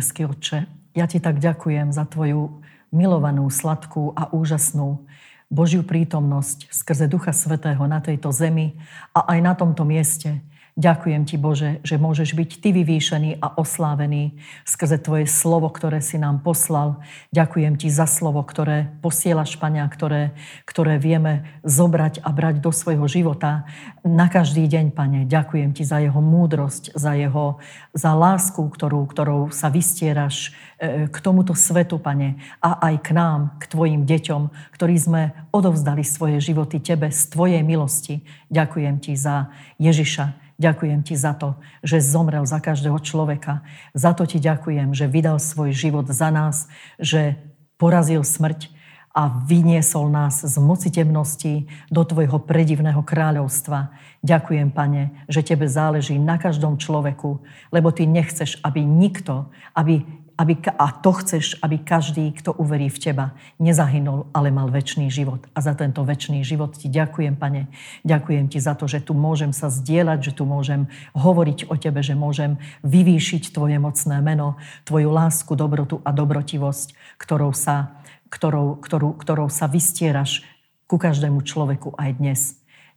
nebeský Otče, ja Ti tak ďakujem za Tvoju milovanú, sladkú a úžasnú Božiu prítomnosť skrze Ducha Svetého na tejto zemi a aj na tomto mieste. Ďakujem ti, Bože, že môžeš byť ty vyvýšený a oslávený skrze tvoje slovo, ktoré si nám poslal. Ďakujem ti za slovo, ktoré posielaš, Pania, ktoré, ktoré vieme zobrať a brať do svojho života na každý deň, Pane. Ďakujem ti za jeho múdrosť, za jeho, za lásku, ktorú, ktorou sa vystieraš e, k tomuto svetu, Pane, a aj k nám, k tvojim deťom, ktorí sme odovzdali svoje životy Tebe z Tvojej milosti. Ďakujem ti za Ježiša, Ďakujem ti za to, že zomrel za každého človeka. Za to ti ďakujem, že vydal svoj život za nás, že porazil smrť a vyniesol nás z moci temnosti do tvojho predivného kráľovstva. Ďakujem, pane, že tebe záleží na každom človeku, lebo ty nechceš, aby nikto, aby aby, a to chceš, aby každý, kto uverí v teba, nezahynul, ale mal väčší život. A za tento väčší život ti ďakujem, pane. Ďakujem ti za to, že tu môžem sa zdieľať, že tu môžem hovoriť o tebe, že môžem vyvýšiť tvoje mocné meno, tvoju lásku, dobrotu a dobrotivosť, ktorou sa, ktorou, ktorou, ktorou sa vystieraš ku každému človeku aj dnes.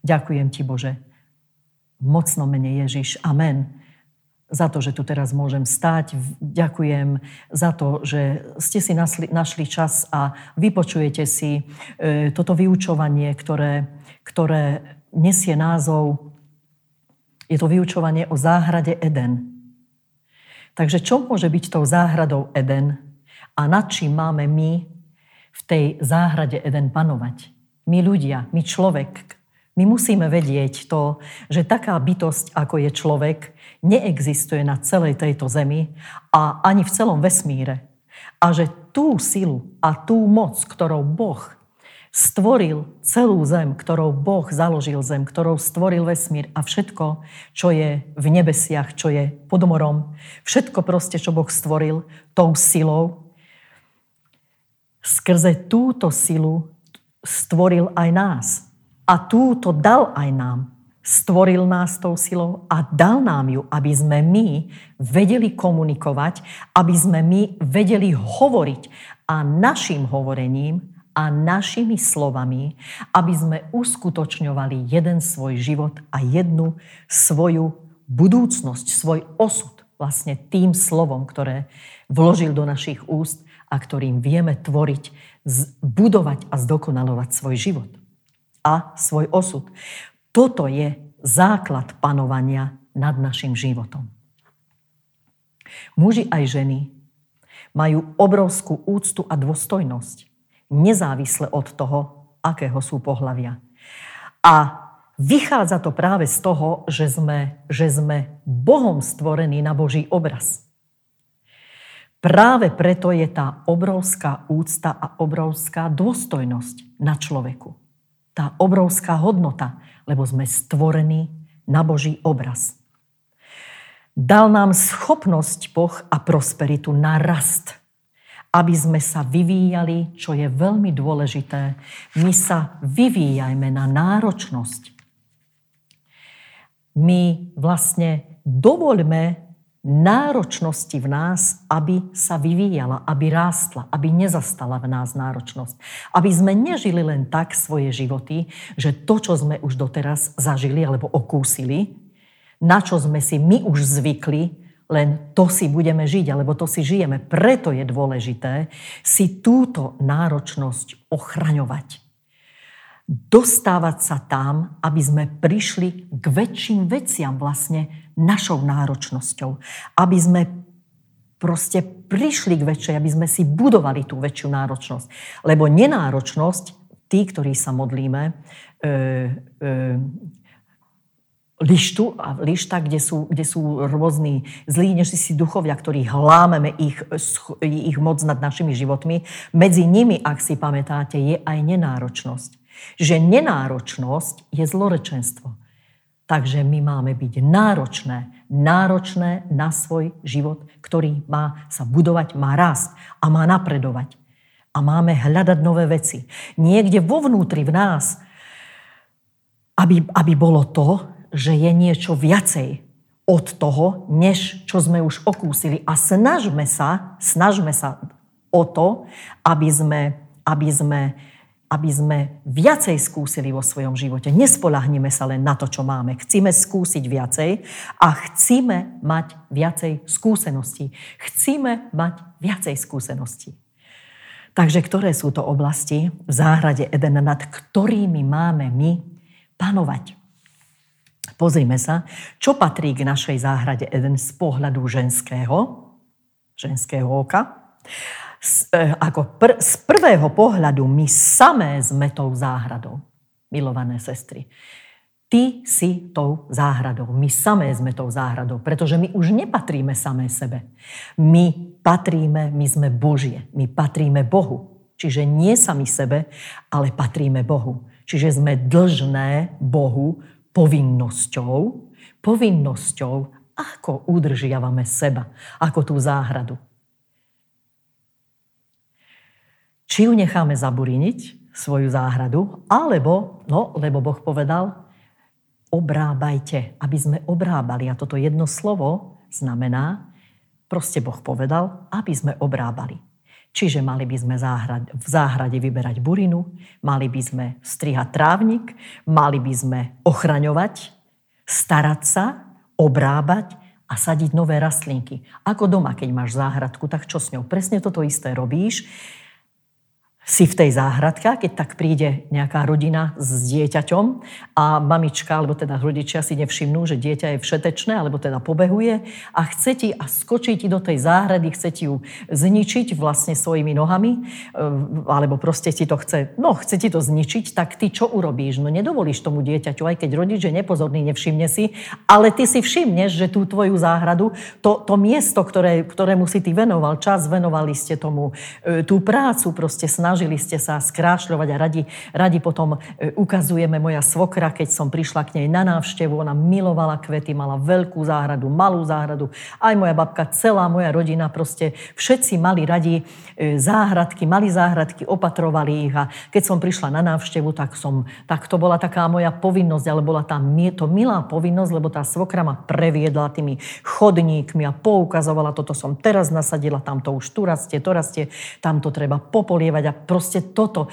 Ďakujem ti, Bože. Mocno mene Ježiš. Amen za to, že tu teraz môžem stať. Ďakujem za to, že ste si našli, našli čas a vypočujete si e, toto vyučovanie, ktoré, ktoré nesie názov je to vyučovanie o záhrade Eden. Takže čo môže byť tou záhradou Eden a nad čím máme my v tej záhrade Eden panovať? My ľudia, my človek, my musíme vedieť to, že taká bytosť, ako je človek, neexistuje na celej tejto zemi a ani v celom vesmíre. A že tú silu a tú moc, ktorou Boh stvoril celú zem, ktorou Boh založil zem, ktorou stvoril vesmír a všetko, čo je v nebesiach, čo je pod morom, všetko proste, čo Boh stvoril tou silou, skrze túto silu stvoril aj nás. A túto dal aj nám. Stvoril nás tou silou a dal nám ju, aby sme my vedeli komunikovať, aby sme my vedeli hovoriť a našim hovorením a našimi slovami, aby sme uskutočňovali jeden svoj život a jednu svoju budúcnosť, svoj osud vlastne tým slovom, ktoré vložil do našich úst a ktorým vieme tvoriť, budovať a zdokonalovať svoj život a svoj osud. Toto je základ panovania nad našim životom. Muži aj ženy majú obrovskú úctu a dôstojnosť, nezávisle od toho, akého sú pohľavia. A vychádza to práve z toho, že sme, že sme Bohom stvorení na Boží obraz. Práve preto je tá obrovská úcta a obrovská dôstojnosť na človeku tá obrovská hodnota, lebo sme stvorení na Boží obraz. Dal nám schopnosť Boh a prosperitu na rast, aby sme sa vyvíjali, čo je veľmi dôležité. My sa vyvíjajme na náročnosť. My vlastne dovoľme náročnosti v nás, aby sa vyvíjala, aby rástla, aby nezastala v nás náročnosť. Aby sme nežili len tak svoje životy, že to, čo sme už doteraz zažili alebo okúsili, na čo sme si my už zvykli, len to si budeme žiť, alebo to si žijeme. Preto je dôležité si túto náročnosť ochraňovať dostávať sa tam, aby sme prišli k väčším veciam vlastne našou náročnosťou. Aby sme proste prišli k väčšej, aby sme si budovali tú väčšiu náročnosť. Lebo nenáročnosť, tí, ktorí sa modlíme, e, e, lištu a lišta, kde sú, kde sú rôzni zlí, než si duchovia, ktorí hlámeme ich, ich moc nad našimi životmi. Medzi nimi, ak si pamätáte, je aj nenáročnosť. Že nenáročnosť je zlorečenstvo. Takže my máme byť náročné, náročné na svoj život, ktorý má sa budovať, má rásť a má napredovať. A máme hľadať nové veci. Niekde vo vnútri v nás, aby, aby bolo to, že je niečo viacej od toho, než čo sme už okúsili. A snažme sa, snažme sa o to, aby sme, aby sme, aby sme viacej skúsili vo svojom živote. Nespolahnime sa len na to, čo máme. Chcíme skúsiť viacej a chcíme mať viacej skúseností. Chcíme mať viacej skúseností. Takže ktoré sú to oblasti v záhrade Eden, nad ktorými máme my panovať? Pozrime sa, čo patrí k našej záhrade Eden z pohľadu ženského, ženského oka. Z, e, ako pr- z prvého pohľadu my samé sme tou záhradou, milované sestry. Ty si tou záhradou. My samé sme tou záhradou, pretože my už nepatríme samé sebe. My patríme, my sme Božie. My patríme Bohu. Čiže nie sami sebe, ale patríme Bohu. Čiže sme dlžné Bohu povinnosťou, povinnosťou, ako udržiavame seba, ako tú záhradu. Či ju necháme zaburiniť, svoju záhradu, alebo, no, lebo Boh povedal, obrábajte, aby sme obrábali. A toto jedno slovo znamená, proste Boh povedal, aby sme obrábali. Čiže mali by sme v záhrade vyberať burinu, mali by sme strihať trávnik, mali by sme ochraňovať, starať sa, obrábať a sadiť nové rastlinky. Ako doma, keď máš záhradku, tak čo s ňou? Presne toto isté robíš si v tej záhradke, keď tak príde nejaká rodina s dieťaťom a mamička, alebo teda rodičia si nevšimnú, že dieťa je všetečné, alebo teda pobehuje a chce ti a skočí ti do tej záhrady, chce ti ju zničiť vlastne svojimi nohami, eh, alebo proste ti to chce, no chce ti to zničiť, tak ty čo urobíš? No nedovolíš tomu dieťaťu, aj keď rodič je nepozorný, nevšimne si, ale ty si všimneš, že tú tvoju záhradu, to, to miesto, ktoré, ktorému si ty venoval, čas venovali ste tomu, eh, tú prácu proste snažili snažili ste sa skrášľovať a radi, radi potom e, ukazujeme moja svokra, keď som prišla k nej na návštevu, ona milovala kvety, mala veľkú záhradu, malú záhradu, aj moja babka, celá moja rodina, proste všetci mali radi e, záhradky, mali záhradky, opatrovali ich. A keď som prišla na návštevu, tak, som, tak to bola taká moja povinnosť, ale bola tá to milá povinnosť, lebo tá svokra ma previedla tými chodníkmi a poukazovala, toto som teraz nasadila, tamto už tu rastie, to rastie, tamto treba popolievať a proste toto.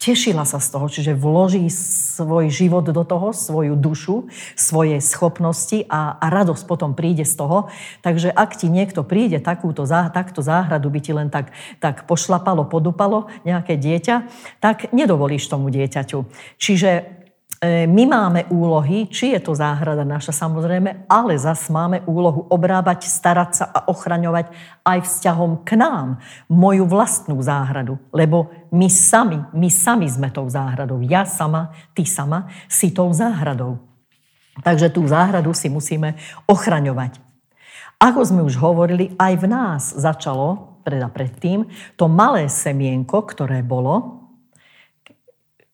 Tešila sa z toho, čiže vloží svoj život do toho, svoju dušu, svoje schopnosti a, a radosť potom príde z toho. Takže ak ti niekto príde takúto, takto záhradu, by ti len tak, tak pošlapalo, podupalo nejaké dieťa, tak nedovolíš tomu dieťaťu. Čiže my máme úlohy, či je to záhrada naša samozrejme, ale zas máme úlohu obrábať, starať sa a ochraňovať aj vzťahom k nám, moju vlastnú záhradu. Lebo my sami, my sami sme tou záhradou. Ja sama, ty sama si tou záhradou. Takže tú záhradu si musíme ochraňovať. Ako sme už hovorili, aj v nás začalo, teda predtým, to malé semienko, ktoré bolo,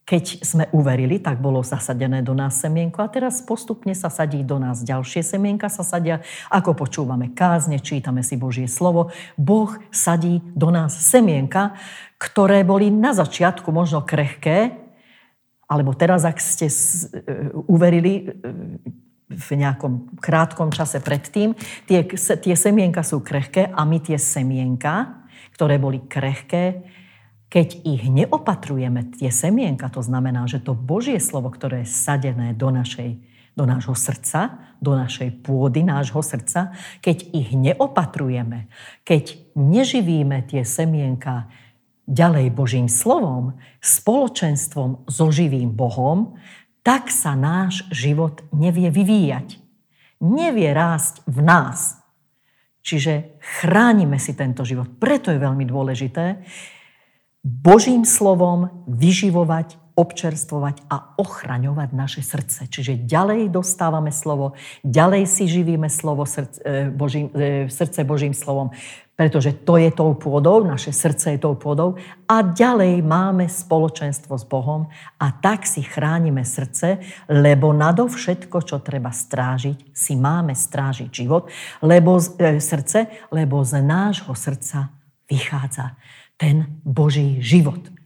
keď sme uverili, tak bolo zasadené do nás semienko a teraz postupne sa sadí do nás ďalšie semienka sa sadia. Ako počúvame kázne, čítame si Božie slovo, Boh sadí do nás semienka, ktoré boli na začiatku možno krehké, alebo teraz, ak ste e, uverili e, v nejakom krátkom čase predtým, tie, tie semienka sú krehké a my tie semienka, ktoré boli krehké, keď ich neopatrujeme, tie semienka, to znamená, že to Božie slovo, ktoré je sadené do, našej, do nášho srdca, do našej pôdy nášho srdca, keď ich neopatrujeme, keď neživíme tie semienka ďalej Božím slovom, spoločenstvom so živým Bohom, tak sa náš život nevie vyvíjať. Nevie rásť v nás. Čiže chránime si tento život. Preto je veľmi dôležité, Božím slovom vyživovať, občerstvovať a ochraňovať naše srdce. Čiže ďalej dostávame slovo, ďalej si živíme slovo srdce, Božím, e, srdce Božím slovom, pretože to je tou pôdou, naše srdce je tou pôdou a ďalej máme spoločenstvo s Bohom a tak si chránime srdce, lebo nadovšetko, čo treba strážiť, si máme strážiť život, lebo, e, srdce, lebo z nášho srdca vychádza ten Boží život.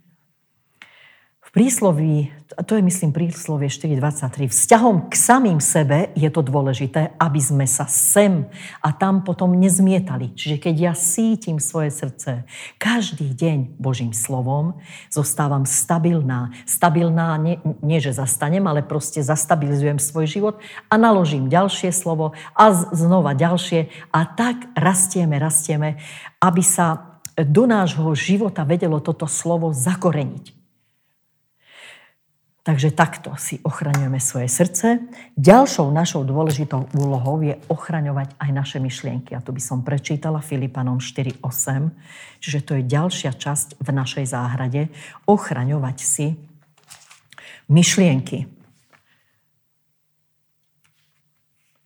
V prísloví, to je myslím príslovie 4.23, vzťahom k samým sebe je to dôležité, aby sme sa sem a tam potom nezmietali. Čiže keď ja sítim svoje srdce každý deň Božím slovom, zostávam stabilná. Stabilná, nie, nie že zastanem, ale proste zastabilizujem svoj život a naložím ďalšie slovo a znova ďalšie a tak rastieme, rastieme, aby sa do nášho života vedelo toto slovo zakoreniť. Takže takto si ochraňujeme svoje srdce. Ďalšou našou dôležitou úlohou je ochraňovať aj naše myšlienky. A tu by som prečítala Filipanom 4.8. Čiže to je ďalšia časť v našej záhrade. Ochraňovať si myšlienky.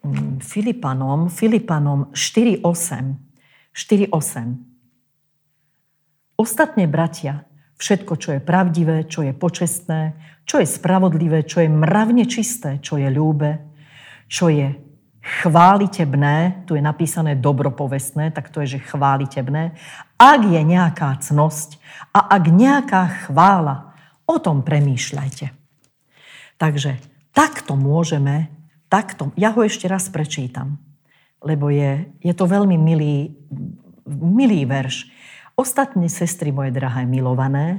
Mm, Filipanom, Filipanom 4.8. 4.8. Ostatne, bratia, všetko, čo je pravdivé, čo je počestné, čo je spravodlivé, čo je mravne čisté, čo je ľúbe, čo je chválitebné, tu je napísané dobropovestné, tak to je, že chválitebné, ak je nejaká cnosť a ak nejaká chvála, o tom premýšľajte. Takže takto môžeme, takto, ja ho ešte raz prečítam, lebo je, je to veľmi milý, milý verš. Ostatne, sestry moje drahé, milované,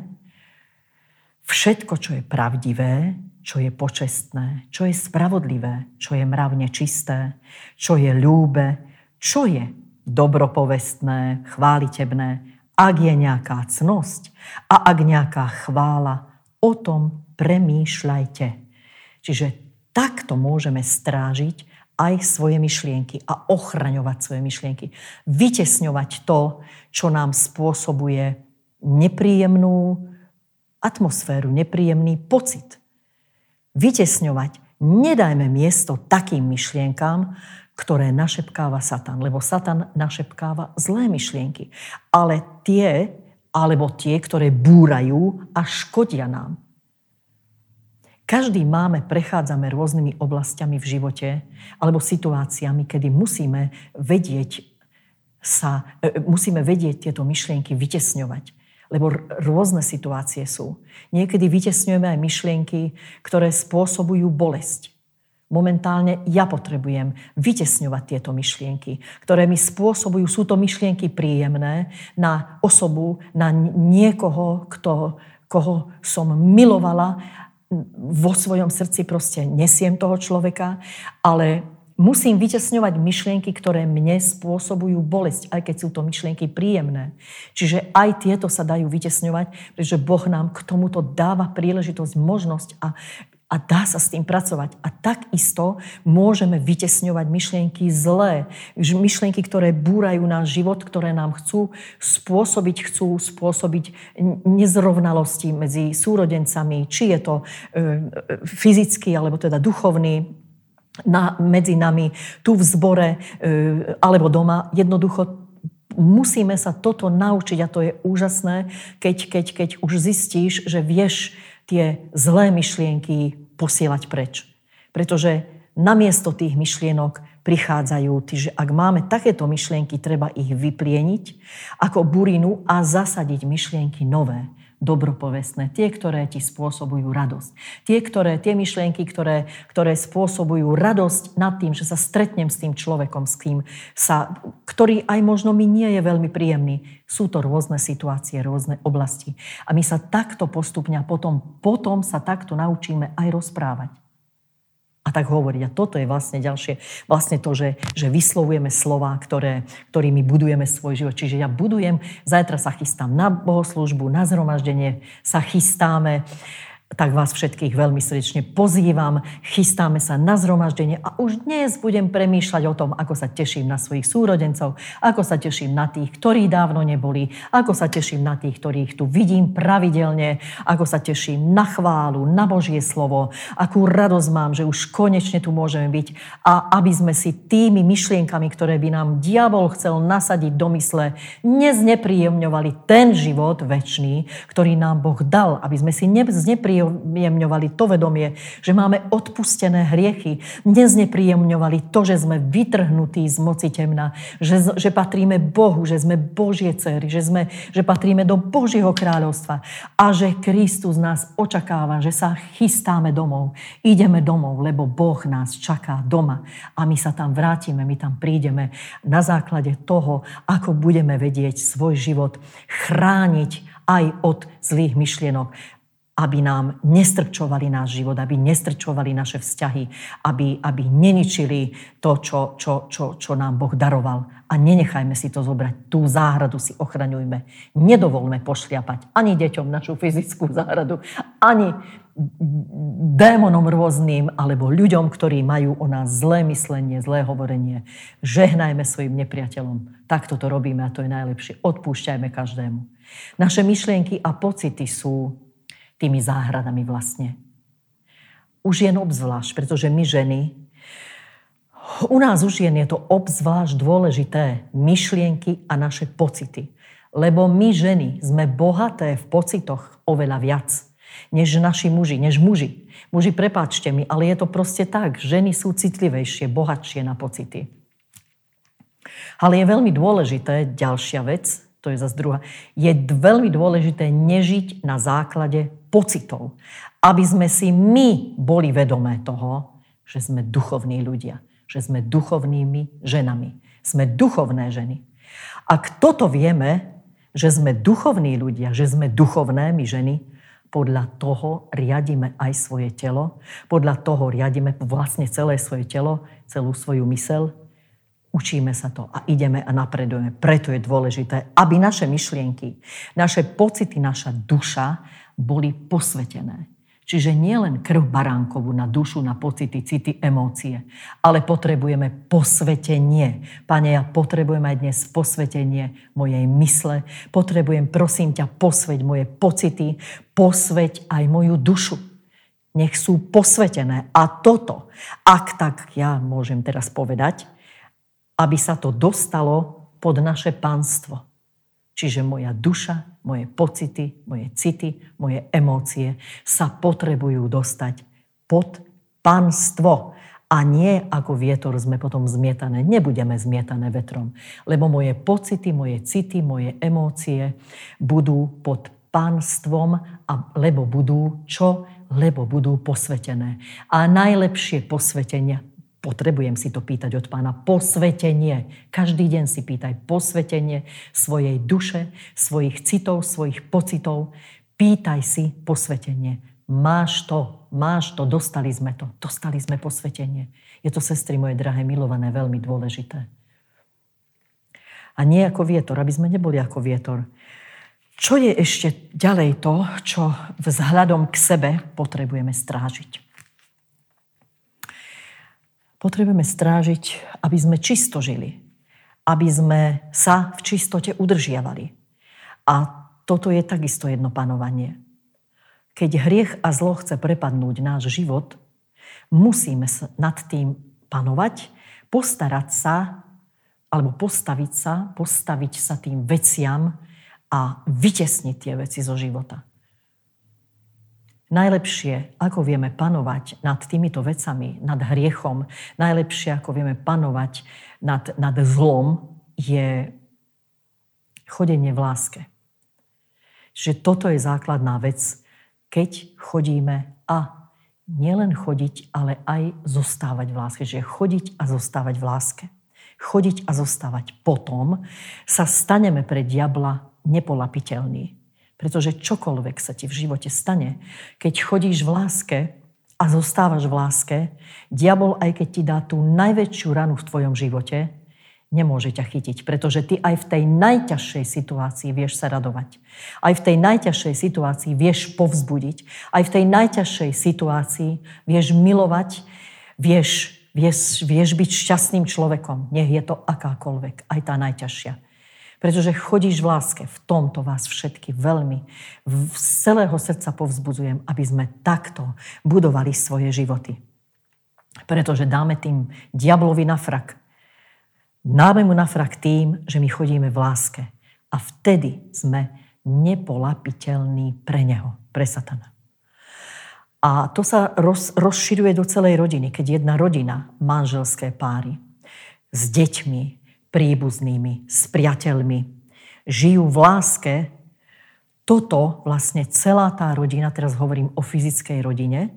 všetko, čo je pravdivé, čo je počestné, čo je spravodlivé, čo je mravne čisté, čo je ľúbe, čo je dobropovestné, chválitebné, ak je nejaká cnosť a ak nejaká chvála, o tom premýšľajte. Čiže takto môžeme strážiť aj svoje myšlienky a ochraňovať svoje myšlienky. Vytesňovať to, čo nám spôsobuje nepríjemnú, atmosféru, nepríjemný pocit. Vytesňovať. Nedajme miesto takým myšlienkám, ktoré našepkáva Satan, lebo Satan našepkáva zlé myšlienky. Ale tie, alebo tie, ktoré búrajú a škodia nám. Každý máme, prechádzame rôznymi oblastiami v živote alebo situáciami, kedy musíme vedieť sa, e, musíme vedieť tieto myšlienky vytesňovať lebo rôzne situácie sú. Niekedy vytesňujeme aj myšlienky, ktoré spôsobujú bolesť. Momentálne ja potrebujem vytesňovať tieto myšlienky, ktoré mi spôsobujú, sú to myšlienky príjemné na osobu, na niekoho, kto, koho som milovala, vo svojom srdci proste nesiem toho človeka, ale Musím vytesňovať myšlienky, ktoré mne spôsobujú bolesť, aj keď sú to myšlienky príjemné. Čiže aj tieto sa dajú vytesňovať, pretože Boh nám k tomuto dáva príležitosť, možnosť a, a dá sa s tým pracovať. A takisto môžeme vytesňovať myšlienky zlé, myšlienky, ktoré búrajú náš život, ktoré nám chcú spôsobiť, chcú spôsobiť nezrovnalosti medzi súrodencami, či je to e, fyzický alebo teda duchovný na, medzi nami, tu v zbore e, alebo doma. Jednoducho musíme sa toto naučiť a to je úžasné, keď, keď, keď už zistíš, že vieš tie zlé myšlienky posielať preč. Pretože namiesto tých myšlienok prichádzajú, že ak máme takéto myšlienky, treba ich vyplieniť ako burinu a zasadiť myšlienky nové dobropovestné, tie, ktoré ti spôsobujú radosť. Tie, ktoré, tie myšlienky, ktoré, ktoré spôsobujú radosť nad tým, že sa stretnem s tým človekom, s kým sa, ktorý aj možno mi nie je veľmi príjemný. Sú to rôzne situácie, rôzne oblasti. A my sa takto postupne potom, potom sa takto naučíme aj rozprávať a tak hovoriť. A toto je vlastne ďalšie, vlastne to, že, že vyslovujeme slova, ktoré, ktorými budujeme svoj život. Čiže ja budujem, zajtra sa chystám na bohoslužbu, na zhromaždenie, sa chystáme tak vás všetkých veľmi srdečne pozývam. Chystáme sa na zhromaždenie a už dnes budem premýšľať o tom, ako sa teším na svojich súrodencov, ako sa teším na tých, ktorí dávno neboli, ako sa teším na tých, ktorých tu vidím pravidelne, ako sa teším na chválu, na Božie slovo, akú radosť mám, že už konečne tu môžeme byť a aby sme si tými myšlienkami, ktoré by nám diabol chcel nasadiť do mysle, neznepríjemňovali ten život väčší, ktorý nám Boh dal, aby sme si neznepríjemňovali znepríjemňovali to vedomie, že máme odpustené hriechy, neznepríjemňovali to, že sme vytrhnutí z moci temna, že, že patríme Bohu, že sme Božie cery, že, sme, že patríme do Božieho kráľovstva a že Kristus nás očakáva, že sa chystáme domov. Ideme domov, lebo Boh nás čaká doma a my sa tam vrátime, my tam prídeme na základe toho, ako budeme vedieť svoj život chrániť aj od zlých myšlienok, aby nám nestrčovali náš život, aby nestrčovali naše vzťahy, aby, aby neničili to, čo, čo, čo, čo nám Boh daroval. A nenechajme si to zobrať. Tú záhradu si ochraňujme. Nedovolme pošliapať ani deťom našu fyzickú záhradu, ani démonom rôznym, alebo ľuďom, ktorí majú o nás zlé myslenie, zlé hovorenie. Žehnajme svojim nepriateľom. Takto to robíme a to je najlepšie. Odpúšťajme každému. Naše myšlienky a pocity sú tými záhradami vlastne. Už jen obzvlášť, pretože my ženy, u nás už jen je to obzvlášť dôležité myšlienky a naše pocity. Lebo my ženy sme bohaté v pocitoch oveľa viac, než naši muži, než muži. Muži, prepáčte mi, ale je to proste tak. Ženy sú citlivejšie, bohatšie na pocity. Ale je veľmi dôležité, ďalšia vec, to je zase druhá, je veľmi dôležité nežiť na základe pocitov. Aby sme si my boli vedomé toho, že sme duchovní ľudia. Že sme duchovnými ženami. Sme duchovné ženy. Ak toto vieme, že sme duchovní ľudia, že sme duchovné ženy, podľa toho riadíme aj svoje telo, podľa toho riadíme vlastne celé svoje telo, celú svoju mysel, Učíme sa to a ideme a napredujeme. Preto je dôležité, aby naše myšlienky, naše pocity, naša duša boli posvetené. Čiže nie len krv baránkovú na dušu, na pocity, city, emócie, ale potrebujeme posvetenie. Pane, ja potrebujem aj dnes posvetenie mojej mysle. Potrebujem, prosím ťa, posveť moje pocity, posveť aj moju dušu. Nech sú posvetené. A toto, ak tak ja môžem teraz povedať, aby sa to dostalo pod naše pánstvo. Čiže moja duša, moje pocity, moje city, moje emócie sa potrebujú dostať pod pánstvo. A nie ako vietor sme potom zmietané. Nebudeme zmietané vetrom. Lebo moje pocity, moje city, moje emócie budú pod pánstvom, a, lebo budú čo? Lebo budú posvetené. A najlepšie posvetenia Potrebujem si to pýtať od pána. Posvetenie. Každý deň si pýtaj posvetenie svojej duše, svojich citov, svojich pocitov. Pýtaj si posvetenie. Máš to, máš to, dostali sme to. Dostali sme posvetenie. Je to, sestry moje drahé, milované, veľmi dôležité. A nie ako vietor, aby sme neboli ako vietor. Čo je ešte ďalej to, čo vzhľadom k sebe potrebujeme strážiť? Potrebujeme strážiť, aby sme čisto žili. Aby sme sa v čistote udržiavali. A toto je takisto jedno panovanie. Keď hriech a zlo chce prepadnúť náš život, musíme sa nad tým panovať, postarať sa, alebo postaviť sa, postaviť sa tým veciam a vytesniť tie veci zo života. Najlepšie, ako vieme panovať nad týmito vecami, nad hriechom, najlepšie, ako vieme panovať nad, nad zlom, je chodenie v láske. Čiže toto je základná vec, keď chodíme a nielen chodiť, ale aj zostávať v láske. Čiže chodiť a zostávať v láske. Chodiť a zostávať. Potom sa staneme pre diabla nepolapiteľní. Pretože čokoľvek sa ti v živote stane, keď chodíš v láske a zostávaš v láske, diabol, aj keď ti dá tú najväčšiu ranu v tvojom živote, nemôže ťa chytiť, pretože ty aj v tej najťažšej situácii vieš sa radovať. Aj v tej najťažšej situácii vieš povzbudiť. Aj v tej najťažšej situácii vieš milovať, vieš, vieš, vieš byť šťastným človekom. Nech je to akákoľvek, aj tá najťažšia. Pretože chodíš v láske. V tomto vás všetky veľmi z celého srdca povzbudzujem, aby sme takto budovali svoje životy. Pretože dáme tým diablovi na frak. Dáme mu na frak tým, že my chodíme v láske. A vtedy sme nepolapiteľní pre neho, pre satana. A to sa roz, rozširuje do celej rodiny, keď jedna rodina, manželské páry, s deťmi, príbuznými, s priateľmi, žijú v láske, toto vlastne celá tá rodina, teraz hovorím o fyzickej rodine,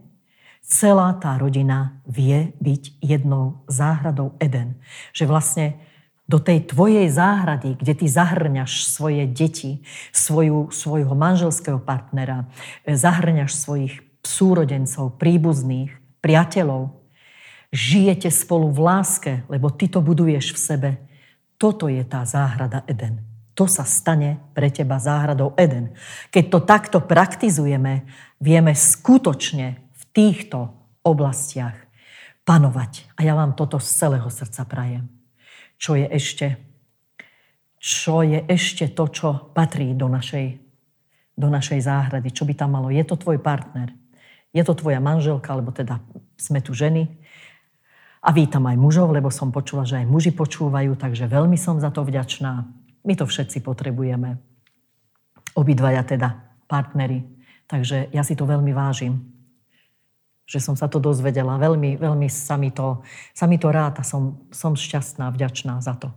celá tá rodina vie byť jednou záhradou Eden. Že vlastne do tej tvojej záhrady, kde ty zahrňaš svoje deti, svoju, svojho manželského partnera, e, zahrňaš svojich súrodencov, príbuzných, priateľov, žijete spolu v láske, lebo ty to buduješ v sebe. Toto je tá záhrada Eden. To sa stane pre teba záhradou Eden. Keď to takto praktizujeme, vieme skutočne v týchto oblastiach panovať. A ja vám toto z celého srdca prajem čo je ešte, čo je ešte to, čo patrí do našej, do našej záhrady, čo by tam malo. Je to tvoj partner, je to tvoja manželka, alebo teda sme tu ženy. A vítam aj mužov, lebo som počula, že aj muži počúvajú, takže veľmi som za to vďačná. My to všetci potrebujeme. Obidvaja teda partnery. Takže ja si to veľmi vážim že som sa to dozvedela. Veľmi, veľmi sa mi to, sa mi to rád a som, som šťastná, vďačná za to.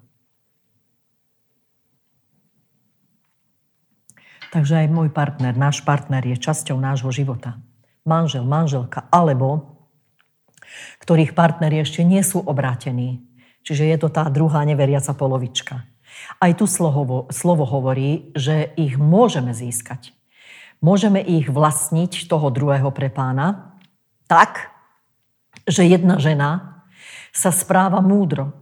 Takže aj môj partner, náš partner je časťou nášho života. Manžel, manželka, alebo ktorých partneri ešte nie sú obrátení. Čiže je to tá druhá neveriaca polovička. Aj tu slovo, slovo hovorí, že ich môžeme získať. Môžeme ich vlastniť toho druhého pre pána, tak, že jedna žena sa správa múdro.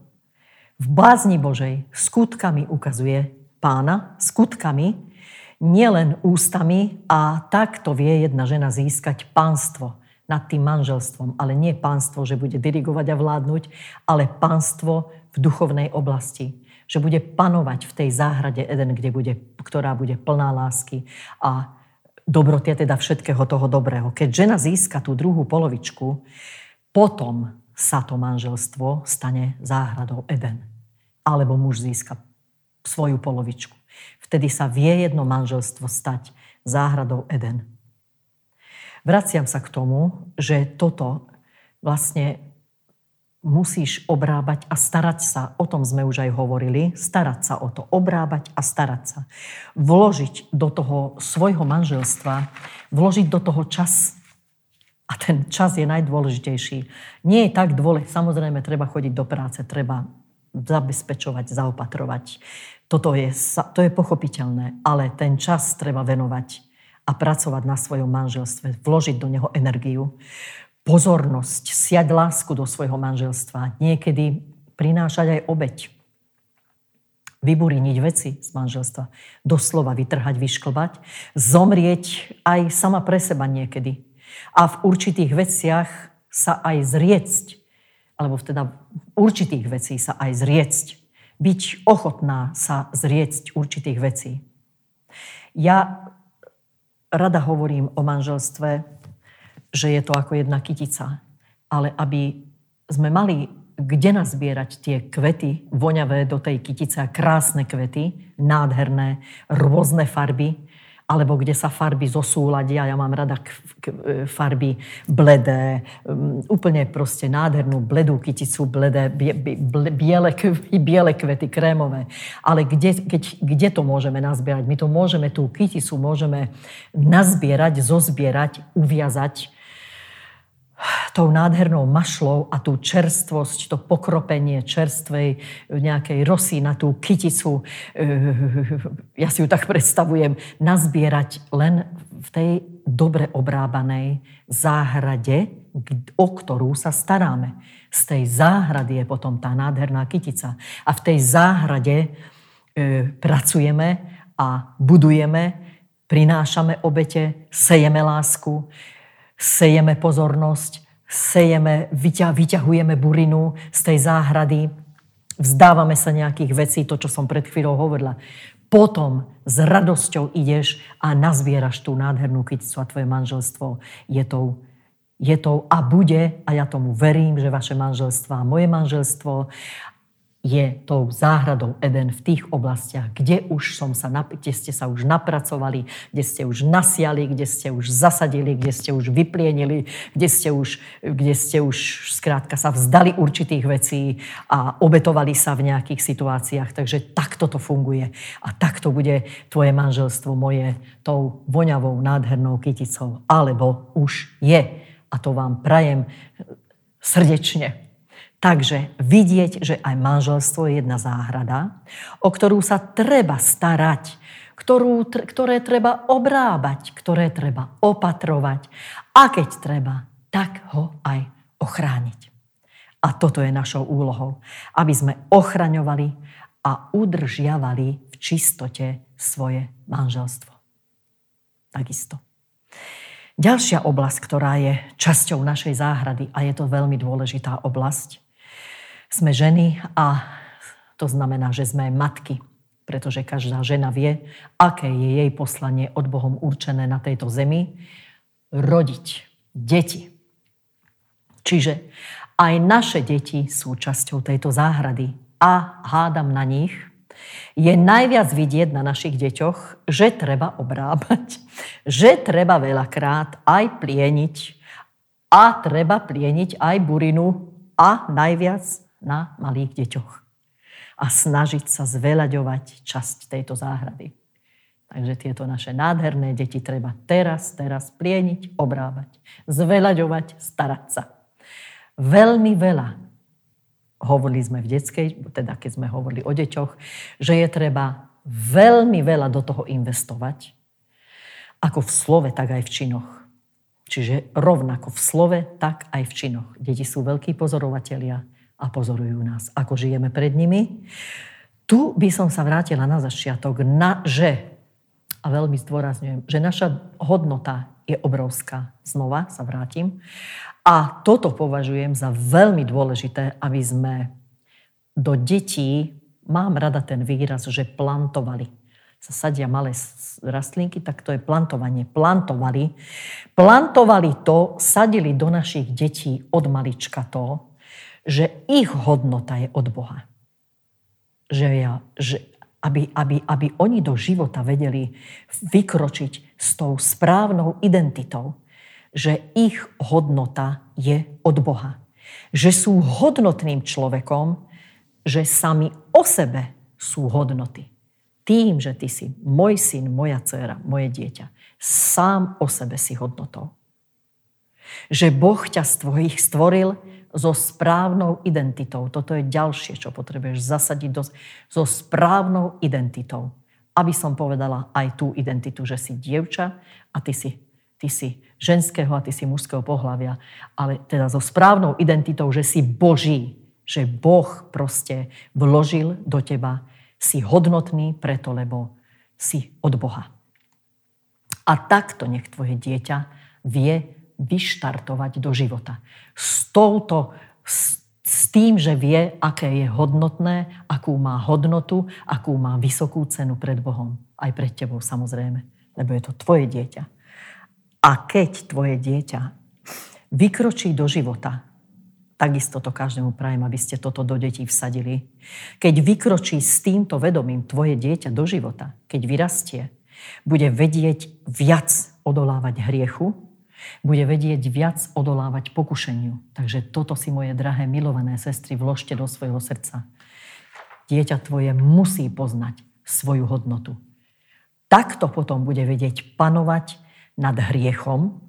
V bázni Božej skutkami ukazuje pána, skutkami, nielen ústami a takto vie jedna žena získať pánstvo nad tým manželstvom. Ale nie pánstvo, že bude dirigovať a vládnuť, ale pánstvo v duchovnej oblasti. Že bude panovať v tej záhrade Eden, kde bude, ktorá bude plná lásky a dobroty teda všetkého toho dobrého. Keď žena získa tú druhú polovičku, potom sa to manželstvo stane záhradou Eden. Alebo muž získa svoju polovičku. Vtedy sa vie jedno manželstvo stať záhradou Eden. Vraciam sa k tomu, že toto vlastne musíš obrábať a starať sa. O tom sme už aj hovorili. Starať sa o to. Obrábať a starať sa. Vložiť do toho svojho manželstva, vložiť do toho čas. A ten čas je najdôležitejší. Nie je tak dôležitý. Samozrejme, treba chodiť do práce, treba zabezpečovať, zaopatrovať. Toto je, to je pochopiteľné, ale ten čas treba venovať a pracovať na svojom manželstve, vložiť do neho energiu pozornosť, siať lásku do svojho manželstva, niekedy prinášať aj obeď. Vyburiniť veci z manželstva. Doslova vytrhať, vyšklbať. Zomrieť aj sama pre seba niekedy. A v určitých veciach sa aj zriecť. Alebo teda v určitých vecí sa aj zriecť. Byť ochotná sa zriecť určitých vecí. Ja rada hovorím o manželstve že je to ako jedna kytica. Ale aby sme mali kde nazbierať tie kvety voňavé do tej kytice, krásne kvety, nádherné, rôzne farby, alebo kde sa farby zosúladia. Ja mám rada k, k, e, farby bledé, úplne proste nádhernú bledú kyticu, bledé, bie, bie, biele, biele kvety, krémové. Ale kde, keď, kde to môžeme nazbierať? My to môžeme, tú kyticu môžeme nazbierať, zozbierať, uviazať tou nádhernou mašlou a tú čerstvosť, to pokropenie čerstvej nejakej rosy na tú kyticu, ja si ju tak predstavujem, nazbierať len v tej dobre obrábanej záhrade, o ktorú sa staráme. Z tej záhrady je potom tá nádherná kytica. A v tej záhrade e, pracujeme a budujeme, prinášame obete, sejeme lásku, sejeme pozornosť, sejeme, vyťahujeme burinu z tej záhrady, vzdávame sa nejakých vecí, to, čo som pred chvíľou hovorila. Potom s radosťou ideš a nazbieraš tú nádhernú kyticu a tvoje manželstvo je tou, je tou a bude, a ja tomu verím, že vaše manželstvo a moje manželstvo je tou záhradou Eden v tých oblastiach, kde už som sa, kde ste sa už napracovali, kde ste už nasiali, kde ste už zasadili, kde ste už vyplienili, kde ste už, kde ste už skrátka sa vzdali určitých vecí a obetovali sa v nejakých situáciách. Takže takto to funguje. A takto bude tvoje manželstvo moje tou voňavou, nádhernou kyticou. Alebo už je. A to vám prajem srdečne. Takže vidieť, že aj manželstvo je jedna záhrada, o ktorú sa treba starať, ktorú, ktoré treba obrábať, ktoré treba opatrovať a keď treba, tak ho aj ochrániť. A toto je našou úlohou, aby sme ochraňovali a udržiavali v čistote svoje manželstvo. Takisto. Ďalšia oblasť, ktorá je časťou našej záhrady, a je to veľmi dôležitá oblasť, sme ženy a to znamená, že sme matky, pretože každá žena vie, aké je jej poslanie od Bohom určené na tejto zemi. Rodiť deti. Čiže aj naše deti sú časťou tejto záhrady a hádam na nich, je najviac vidieť na našich deťoch, že treba obrábať, že treba veľakrát aj plieniť a treba plieniť aj burinu a najviac na malých deťoch a snažiť sa zveľaďovať časť tejto záhrady. Takže tieto naše nádherné deti treba teraz, teraz plieniť, obrábať, zveľaďovať, starať sa. Veľmi veľa, hovorili sme v detskej, teda keď sme hovorili o deťoch, že je treba veľmi veľa do toho investovať, ako v slove, tak aj v činoch. Čiže rovnako v slove, tak aj v činoch. Deti sú veľkí pozorovatelia, a pozorujú nás, ako žijeme pred nimi. Tu by som sa vrátila na začiatok, na, že, a veľmi zdôrazňujem, že naša hodnota je obrovská. Znova sa vrátim. A toto považujem za veľmi dôležité, aby sme do detí, mám rada ten výraz, že plantovali. Sa sadia malé rastlinky, tak to je plantovanie. Plantovali. Plantovali to, sadili do našich detí od malička to, že ich hodnota je od Boha. Že, ja, že aby, aby, aby oni do života vedeli vykročiť s tou správnou identitou, že ich hodnota je od Boha. Že sú hodnotným človekom, že sami o sebe sú hodnoty. Tým, že ty si môj syn, moja dcera, moje dieťa, sám o sebe si hodnotou. Že Boh ťa z tvojich stvoril so správnou identitou. Toto je ďalšie, čo potrebuješ zasadiť do, so správnou identitou. Aby som povedala aj tú identitu, že si dievča a ty si, ty si ženského a ty si mužského pohľavia, ale teda so správnou identitou, že si Boží, že Boh proste vložil do teba, si hodnotný preto, lebo si od Boha. A takto nech tvoje dieťa vie vyštartovať do života. S touto, s, s tým, že vie, aké je hodnotné, akú má hodnotu, akú má vysokú cenu pred Bohom. Aj pred tebou samozrejme, lebo je to tvoje dieťa. A keď tvoje dieťa vykročí do života, takisto to každému prajem, aby ste toto do detí vsadili, keď vykročí s týmto vedomím tvoje dieťa do života, keď vyrastie, bude vedieť viac odolávať hriechu, bude vedieť viac odolávať pokušeniu. Takže toto si moje drahé milované sestry vložte do svojho srdca. Dieťa tvoje musí poznať svoju hodnotu. Takto potom bude vedieť panovať nad hriechom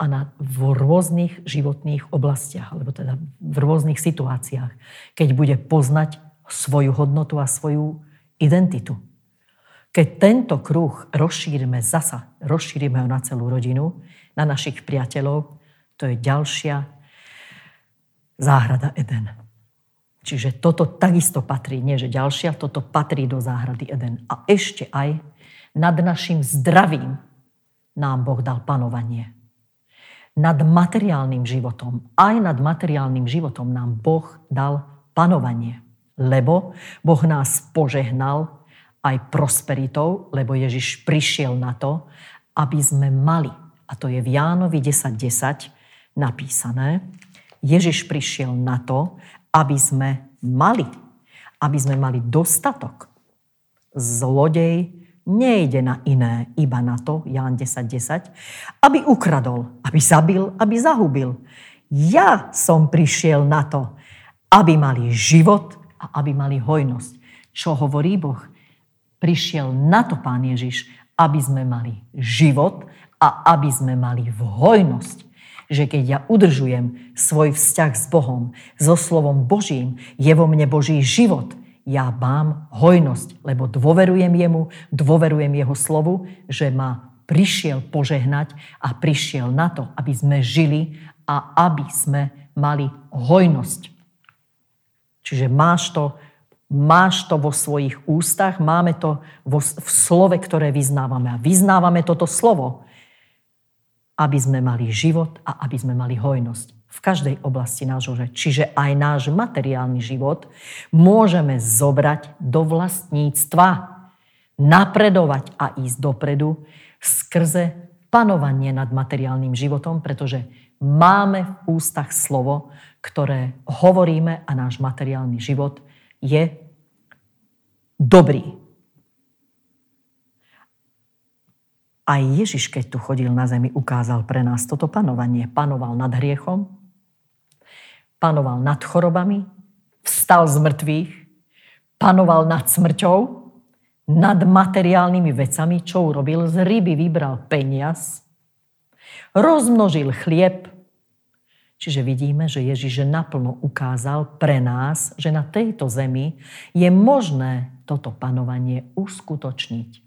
a na, v rôznych životných oblastiach, alebo teda v rôznych situáciách, keď bude poznať svoju hodnotu a svoju identitu. Keď tento kruh rozšírime zasa, rozšírime ho na celú rodinu, na našich priateľov, to je ďalšia záhrada Eden. Čiže toto takisto patrí, nie že ďalšia, toto patrí do záhrady Eden. A ešte aj nad našim zdravím nám Boh dal panovanie. Nad materiálnym životom, aj nad materiálnym životom nám Boh dal panovanie. Lebo Boh nás požehnal aj prosperitou, lebo Ježiš prišiel na to, aby sme mali a to je v Jánovi 10.10 10 napísané, Ježiš prišiel na to, aby sme mali aby sme mali dostatok. Zlodej nejde na iné, iba na to, Ján 10.10, 10, aby ukradol, aby zabil, aby zahubil. Ja som prišiel na to, aby mali život a aby mali hojnosť. Čo hovorí Boh? Prišiel na to Pán Ježiš, aby sme mali život a aby sme mali v hojnosť že keď ja udržujem svoj vzťah s Bohom, so slovom Božím, je vo mne Boží život. Ja mám hojnosť, lebo dôverujem jemu, dôverujem jeho slovu, že ma prišiel požehnať a prišiel na to, aby sme žili a aby sme mali hojnosť. Čiže máš to, máš to vo svojich ústach, máme to vo, v slove, ktoré vyznávame. A vyznávame toto slovo aby sme mali život a aby sme mali hojnosť v každej oblasti nášho života. Čiže aj náš materiálny život môžeme zobrať do vlastníctva, napredovať a ísť dopredu skrze panovanie nad materiálnym životom, pretože máme v ústach slovo, ktoré hovoríme a náš materiálny život je dobrý. Aj Ježiš, keď tu chodil na zemi, ukázal pre nás toto panovanie. Panoval nad hriechom, panoval nad chorobami, vstal z mŕtvych, panoval nad smrťou, nad materiálnymi vecami, čo urobil, z ryby vybral peniaz, rozmnožil chlieb, Čiže vidíme, že Ježiš naplno ukázal pre nás, že na tejto zemi je možné toto panovanie uskutočniť.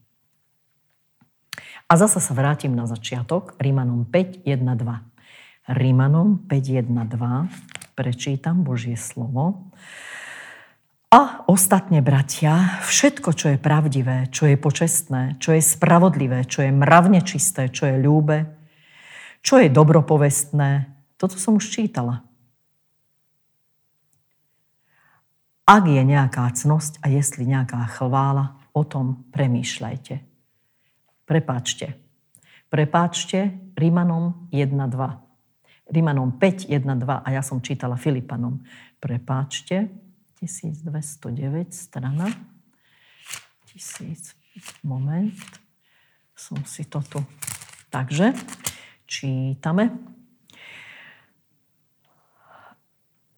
A zasa sa vrátim na začiatok, Rímanom 5, 1, 2. Rímanom 5, 1, 2 prečítam Božie slovo. A ostatne, bratia, všetko, čo je pravdivé, čo je počestné, čo je spravodlivé, čo je mravne čisté, čo je ľúbe, čo je dobropovestné, toto som už čítala. Ak je nejaká cnosť a jestli nejaká chvála, o tom premýšľajte. Prepáčte. Prepáčte Rímanom 1.2. Rímanom 5, 1, 2 a ja som čítala Filipanom. Prepáčte, 1209 strana. 1000, moment, som si to tu. Takže, čítame.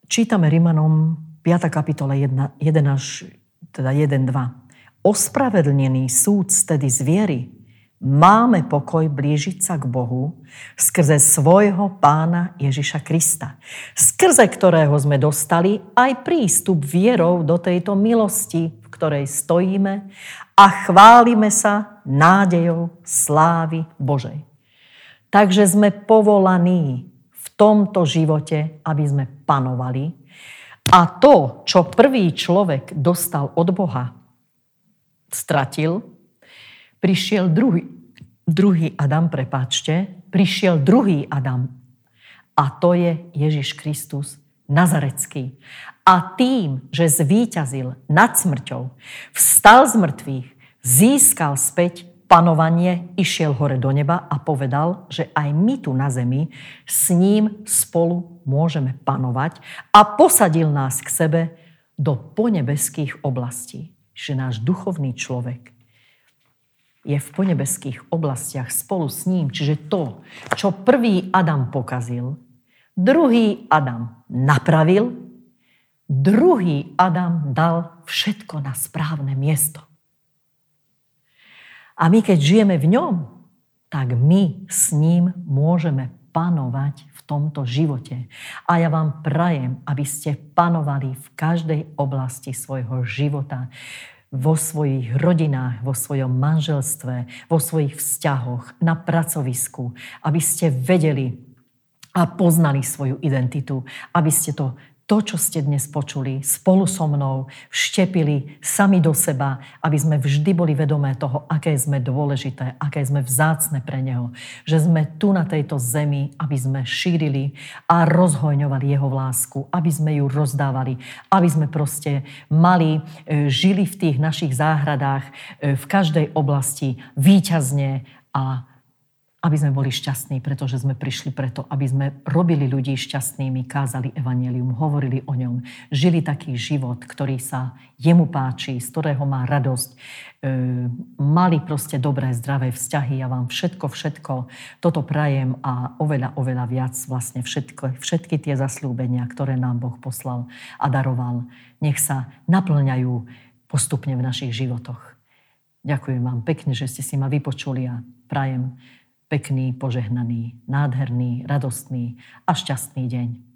Čítame Rímanom 5. kapitola 1, 1 až, teda 1, 2. Ospravedlnený súd tedy z viery máme pokoj blížiť sa k Bohu skrze svojho pána Ježiša Krista, skrze ktorého sme dostali aj prístup vierou do tejto milosti, v ktorej stojíme a chválime sa nádejou slávy Božej. Takže sme povolaní v tomto živote, aby sme panovali. A to, čo prvý človek dostal od Boha, stratil, prišiel druhý, druhý Adam, prepáčte, prišiel druhý Adam. A to je Ježiš Kristus Nazarecký. A tým, že zvíťazil nad smrťou, vstal z mŕtvych, získal späť panovanie, išiel hore do neba a povedal, že aj my tu na zemi s ním spolu môžeme panovať a posadil nás k sebe do ponebeských oblastí. Že náš duchovný človek je v ponebeských oblastiach spolu s ním. Čiže to, čo prvý Adam pokazil, druhý Adam napravil, druhý Adam dal všetko na správne miesto. A my, keď žijeme v ňom, tak my s ním môžeme panovať v tomto živote. A ja vám prajem, aby ste panovali v každej oblasti svojho života vo svojich rodinách, vo svojom manželstve, vo svojich vzťahoch, na pracovisku, aby ste vedeli a poznali svoju identitu, aby ste to to, čo ste dnes počuli, spolu so mnou vštepili sami do seba, aby sme vždy boli vedomé toho, aké sme dôležité, aké sme vzácne pre Neho. Že sme tu na tejto zemi, aby sme šírili a rozhojňovali Jeho lásku, aby sme ju rozdávali, aby sme proste mali, e, žili v tých našich záhradách, e, v každej oblasti výťazne a aby sme boli šťastní, pretože sme prišli preto, aby sme robili ľudí šťastnými, kázali evanelium, hovorili o ňom, žili taký život, ktorý sa jemu páči, z ktorého má radosť, e, mali proste dobré, zdravé vzťahy. Ja vám všetko, všetko toto prajem a oveľa, oveľa viac vlastne všetko, všetky tie zaslúbenia, ktoré nám Boh poslal a daroval, nech sa naplňajú postupne v našich životoch. Ďakujem vám pekne, že ste si ma vypočuli a prajem pekný, požehnaný, nádherný, radostný a šťastný deň.